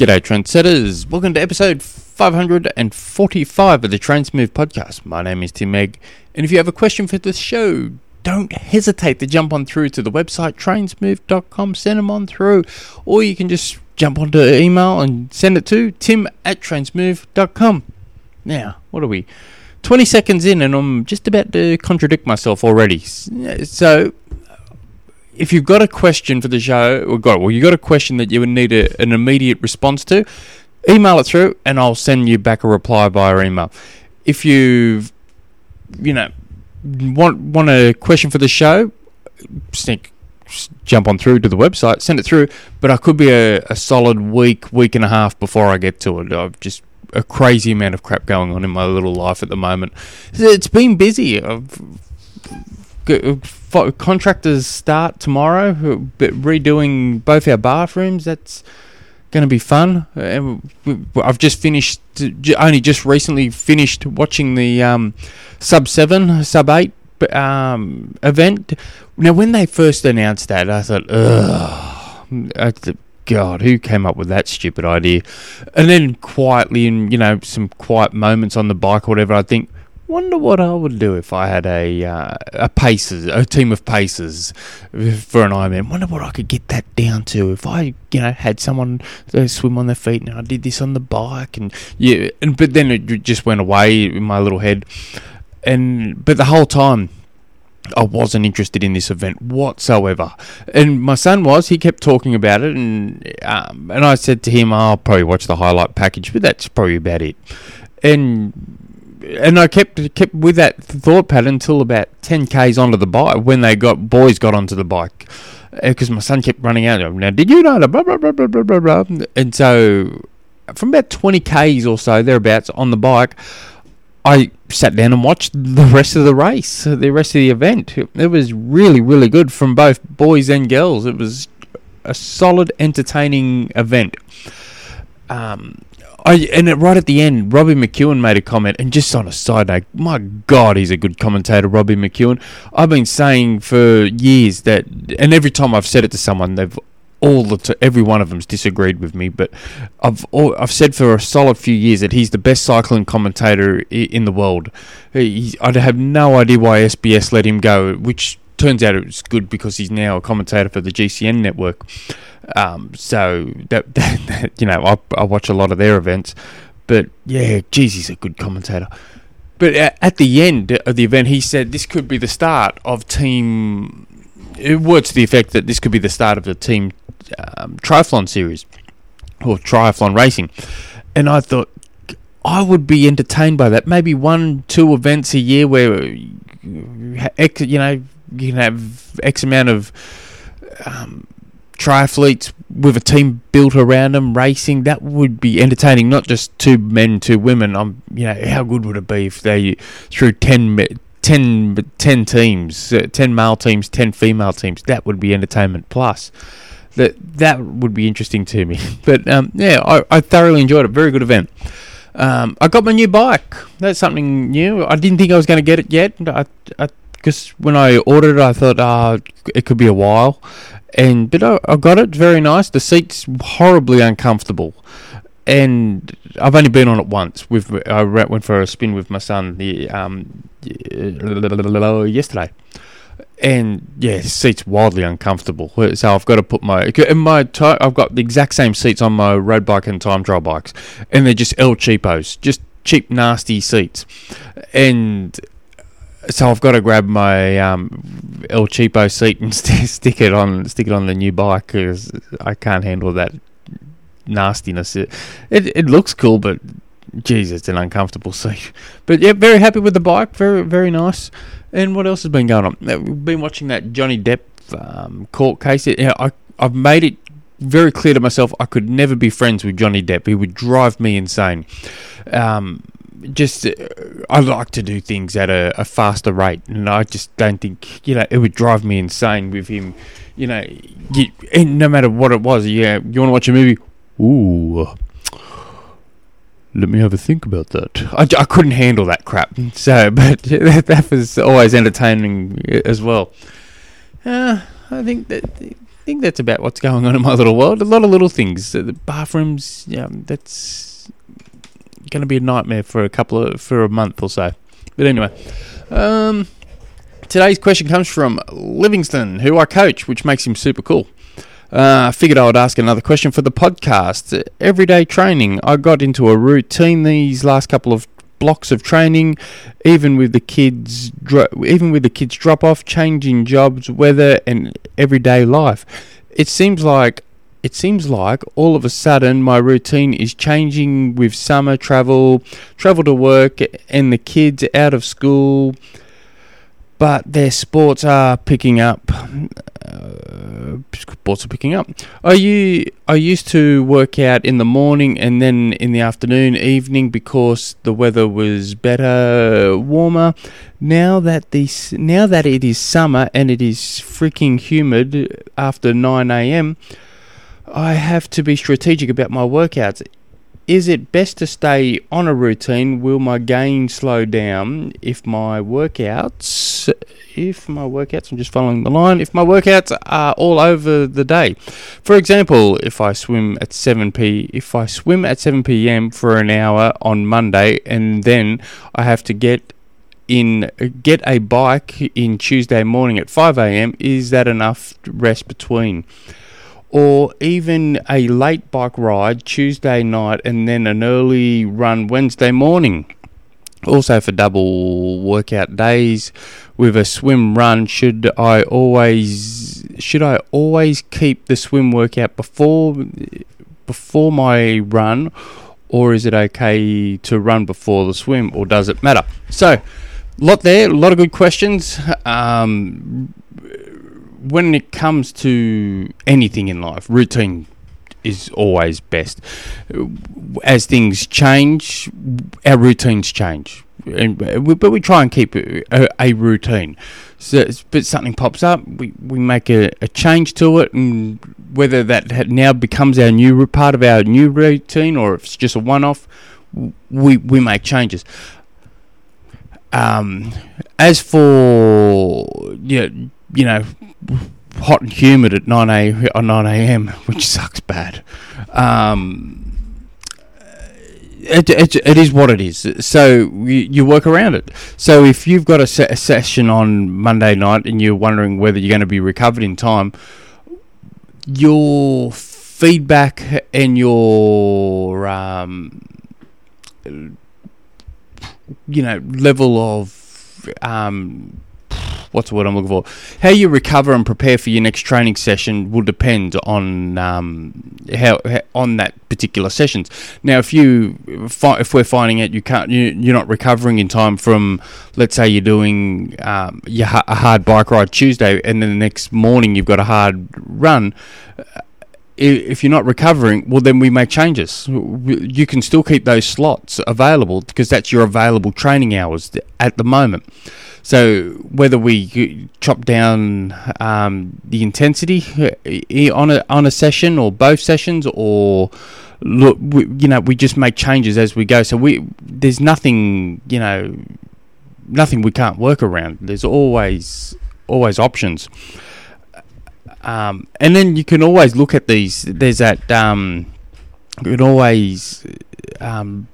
G'day, trendsetters. Welcome to episode 545 of the Transmove podcast. My name is Tim Egg, and if you have a question for the show, don't hesitate to jump on through to the website trainsmove.com, send them on through, or you can just jump onto email and send it to tim at trainsmove.com. Now, what are we? 20 seconds in, and I'm just about to contradict myself already. So, if you've got a question for the show, or got well, you've got a question that you would need a, an immediate response to, email it through, and I'll send you back a reply via email. If you've, you know, want want a question for the show, sneak, jump on through to the website, send it through. But I could be a, a solid week, week and a half before I get to it. I've just a crazy amount of crap going on in my little life at the moment. It's been busy. I've, contractors start tomorrow, redoing both our bathrooms. That's going to be fun. And I've just finished, only just recently finished watching the um, sub seven, sub eight um, event. Now, when they first announced that, I thought, ugh. God, who came up with that stupid idea? And then quietly, in you know, some quiet moments on the bike or whatever, I think, wonder what I would do if I had a uh, a paces, a team of paces for an Ironman. Wonder what I could get that down to if I, you know, had someone swim on their feet and I did this on the bike and yeah, and but then it just went away in my little head, and but the whole time I wasn't interested in this event whatsoever. And my son was. He kept talking about it, and um, and I said to him, "I'll probably watch the highlight package, but that's probably about it." And and I kept kept with that thought pattern until about ten k's onto the bike when they got boys got onto the bike because uh, my son kept running out. Now, did you know that? Blah, blah, blah, blah, blah, blah, blah. And so, from about 20 k's or so, thereabouts, on the bike, I sat down and watched the rest of the race, the rest of the event. It was really, really good from both boys and girls. It was a solid, entertaining event. Um, I, and right at the end, Robbie McEwen made a comment, and just on a side note, my God, he's a good commentator, Robbie McEwen. I've been saying for years that, and every time I've said it to someone, they've all the t- every one of them's disagreed with me, but I've all, I've said for a solid few years that he's the best cycling commentator I- in the world. He, I have no idea why SBS let him go, which turns out it's good because he's now a commentator for the GCN network. Um, so that, that, that, you know, I, I watch a lot of their events, but yeah, geez, he's a good commentator. But at the end of the event, he said this could be the start of team. It words to the effect that this could be the start of the team um, triathlon series or triathlon racing, and I thought I would be entertained by that. Maybe one, two events a year where you know you can have X amount of um, triathletes with a team built around them racing. That would be entertaining. Not just two men, two women. I'm, you know, how good would it be if they threw 10, 10, 10 teams, uh, ten male teams, ten female teams? That would be entertainment plus. That that would be interesting to me. But um, yeah, I, I thoroughly enjoyed it. Very good event. Um, I got my new bike. That's something new. I didn't think I was going to get it yet. I, I because when I ordered it, I thought, ah, it could be a while, and but I, I got it. Very nice. The seat's horribly uncomfortable, and I've only been on it once. With I went for a spin with my son the um yesterday, and yeah, the seat's wildly uncomfortable. So I've got to put my in my I've got the exact same seats on my road bike and time trial bikes, and they're just El Cheapos, just cheap nasty seats, and so I've got to grab my um, El Cheapo seat and st- stick it on stick it on the new bike because I can't handle that nastiness. It, it, it looks cool, but geez, it's an uncomfortable seat. But yeah, very happy with the bike. Very very nice. And what else has been going on? We've been watching that Johnny Depp um, court case. It, I I've made it very clear to myself I could never be friends with Johnny Depp. He would drive me insane. Um, just uh, I like to do things at a, a, faster rate, and I just don't think you know it would drive me insane with him. You know, you, no matter what it was, yeah, you want to watch a movie? Ooh, let me have a think about that. I, I couldn't handle that crap. So, but that, that was always entertaining uh, as well. Uh, I think that think that's about what's going on in my little world. A lot of little things. The bathrooms, yeah, that's going to be a nightmare for a couple of for a month or so. But anyway, um, today's question comes from Livingston, who I coach, which makes him super cool. Uh, I figured I would ask another question for the podcast. Everyday training. I got into a routine these last couple of blocks of training, even with the kids, dro- even with the kids drop off, changing jobs, weather, and everyday life. It seems like it seems like all of a sudden my routine is changing with summer travel, travel to work, and the kids out of school. But their sports are picking up. Uh, sports are picking up. I, I used to work out in the morning and then in the afternoon, evening because the weather was better, warmer. Now that this, now that it is summer and it is freaking humid after 9 a.m., I have to be strategic about my workouts. Is it best to stay on a routine? Will my gain slow down if my workouts if my workouts I'm just following the line, if my workouts are all over the day. For example, if I swim at 7 p if I swim at 7 p.m. for an hour on Monday and then I have to get in get a bike in Tuesday morning at 5 a.m. is that enough rest between? Or even a late bike ride Tuesday night and then an early run Wednesday morning. Also, for double workout days with a swim run, should I always should I always keep the swim workout before before my run, or is it okay to run before the swim, or does it matter? So, lot there, a lot of good questions. Um, when it comes to anything in life, routine is always best. As things change, our routines change, and, but we try and keep a, a routine. So, but something pops up, we, we make a, a change to it, and whether that now becomes our new part of our new routine or if it's just a one-off, we we make changes. Um, as for yeah, you know hot and humid at 9 a, on 9 a.m., which sucks bad. Um, it, it, it is what it is. So you, you work around it. So if you've got a, se- a, session on Monday night and you're wondering whether you're going to be recovered in time, your feedback and your um, you know level of um, what's the word I'm looking for? How you recover and prepare for your next training session will depend on um, how, on that particular sessions. Now, if you if we're finding out you can't you, you're not recovering in time from, let's say you're doing um, your, a hard bike ride Tuesday, and then the next morning you've got a hard run if you're not recovering, well, then we make changes. You can still keep those slots available because that's your available training hours at the moment. So whether we chop down um, the intensity uh, on a on a session or both sessions, or look, we, you know, we just make changes as we go. So we there's nothing, you know, nothing we can't work around. There's always always options. Um, and then you can always look at these. There's that. Um, you can always. Um,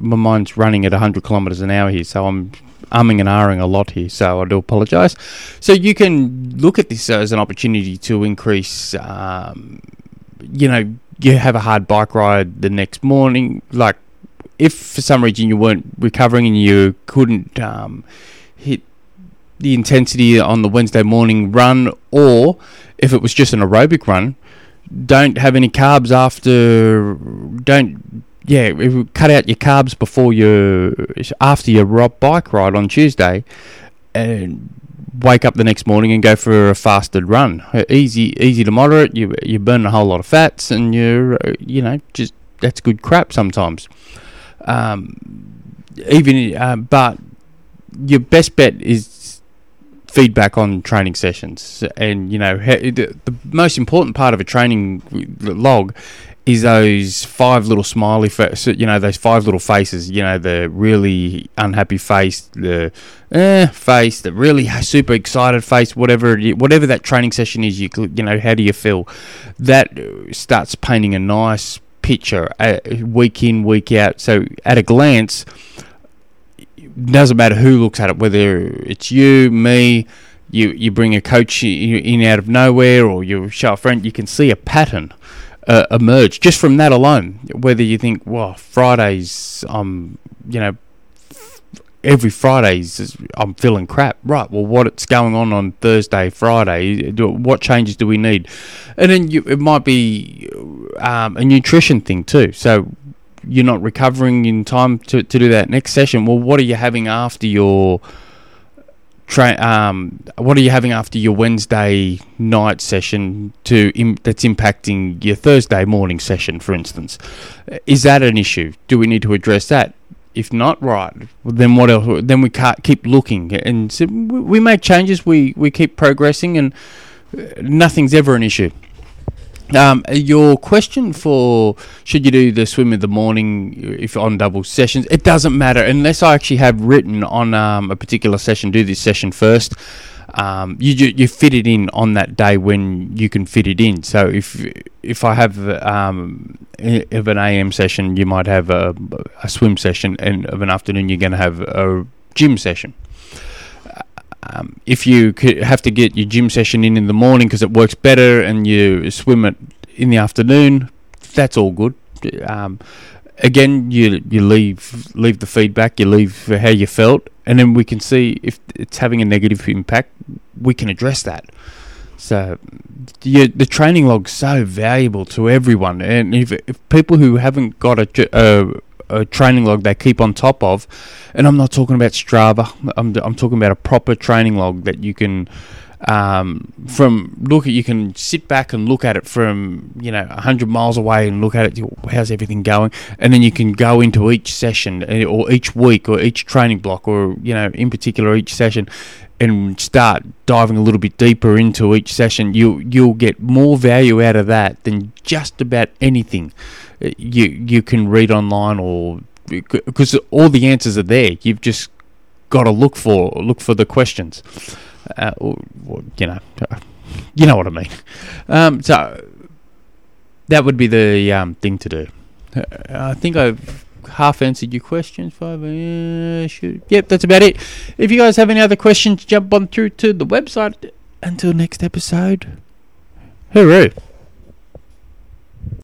my mind's running at 100 kilometres an hour here, so I'm umming and ahhing a lot here, so I do apologise. So you can look at this as an opportunity to increase, um, you know, you have a hard bike ride the next morning. Like, if for some reason you weren't recovering and you couldn't um, hit the intensity on the Wednesday morning run, or if it was just an aerobic run, don't have any carbs after. Don't yeah, cut out your carbs before your after your rob bike ride on Tuesday, and wake up the next morning and go for a fasted run. Easy, easy to moderate. You you burn a whole lot of fats, and you're you know just that's good crap sometimes. Um, even uh, but your best bet is feedback on training sessions, and you know the, most important part of a training log is those five little smiley faces, you know, those five little faces, you know, the really unhappy face, the eh face, the really super excited face, whatever whatever that training session is, you you know, how do you feel? That starts painting a nice picture uh, week in, week out. So at a glance, doesn't matter who looks at it, whether it's you, me, you you bring a coach in out of nowhere, or you show a friend, you can see a pattern uh, emerge just from that alone. Whether you think, well, Fridays, um, you know, every Fridays I'm feeling crap. Right. Well, what's going on on Thursday, Friday? What changes do we need? And then you, it might be um, a nutrition thing too. So you're not recovering in time to, to do that next session. Well, what are you having after your Tra- um, what are you having after your Wednesday night session to Im- that's impacting your Thursday morning session, for instance? Is that an issue? Do we need to address that? If not, right, then what else? Then we can't keep looking and so we make changes. We we keep progressing, and uh, nothing's ever an issue. Um, your question for should you do the swim in the morning if on double sessions? It doesn't matter unless I actually have written on um, a particular session. Do this session first. Um, you you fit it in on that day when you can fit it in. So if if I have um, of an AM session, you might have a, a swim session, and of an afternoon, you're going to have a gym session. Um, if you have to get your gym session in in the morning because it works better and you swim it in the afternoon, that's all good. Um, again, you you leave leave the feedback, you leave how you felt, and then we can see if it's having a negative impact. We can address that. So the, the training log's so valuable to everyone, and if, if people who haven't got a, a a training log they keep on top of, and I'm not talking about Strava. I'm I'm talking about a proper training log that you can. Um, from look at you can sit back and look at it from you know 100 miles away and look at it how's everything going and then you can go into each session eh, or each week or each training block or you know in particular each session and start diving a little bit deeper into each session you you'll get more value out of that than just about anything you you can read online or because all the answers are there. You've just got to look for look for the questions. Uh, or, or, you know, you know what I mean. Um, so that would be the um, thing to do. Uh, I think I've half answered your questions. Five. Uh, shoot. Yep, that's about it. If you guys have any other questions, jump on through to the website. Until next episode. Hooroo.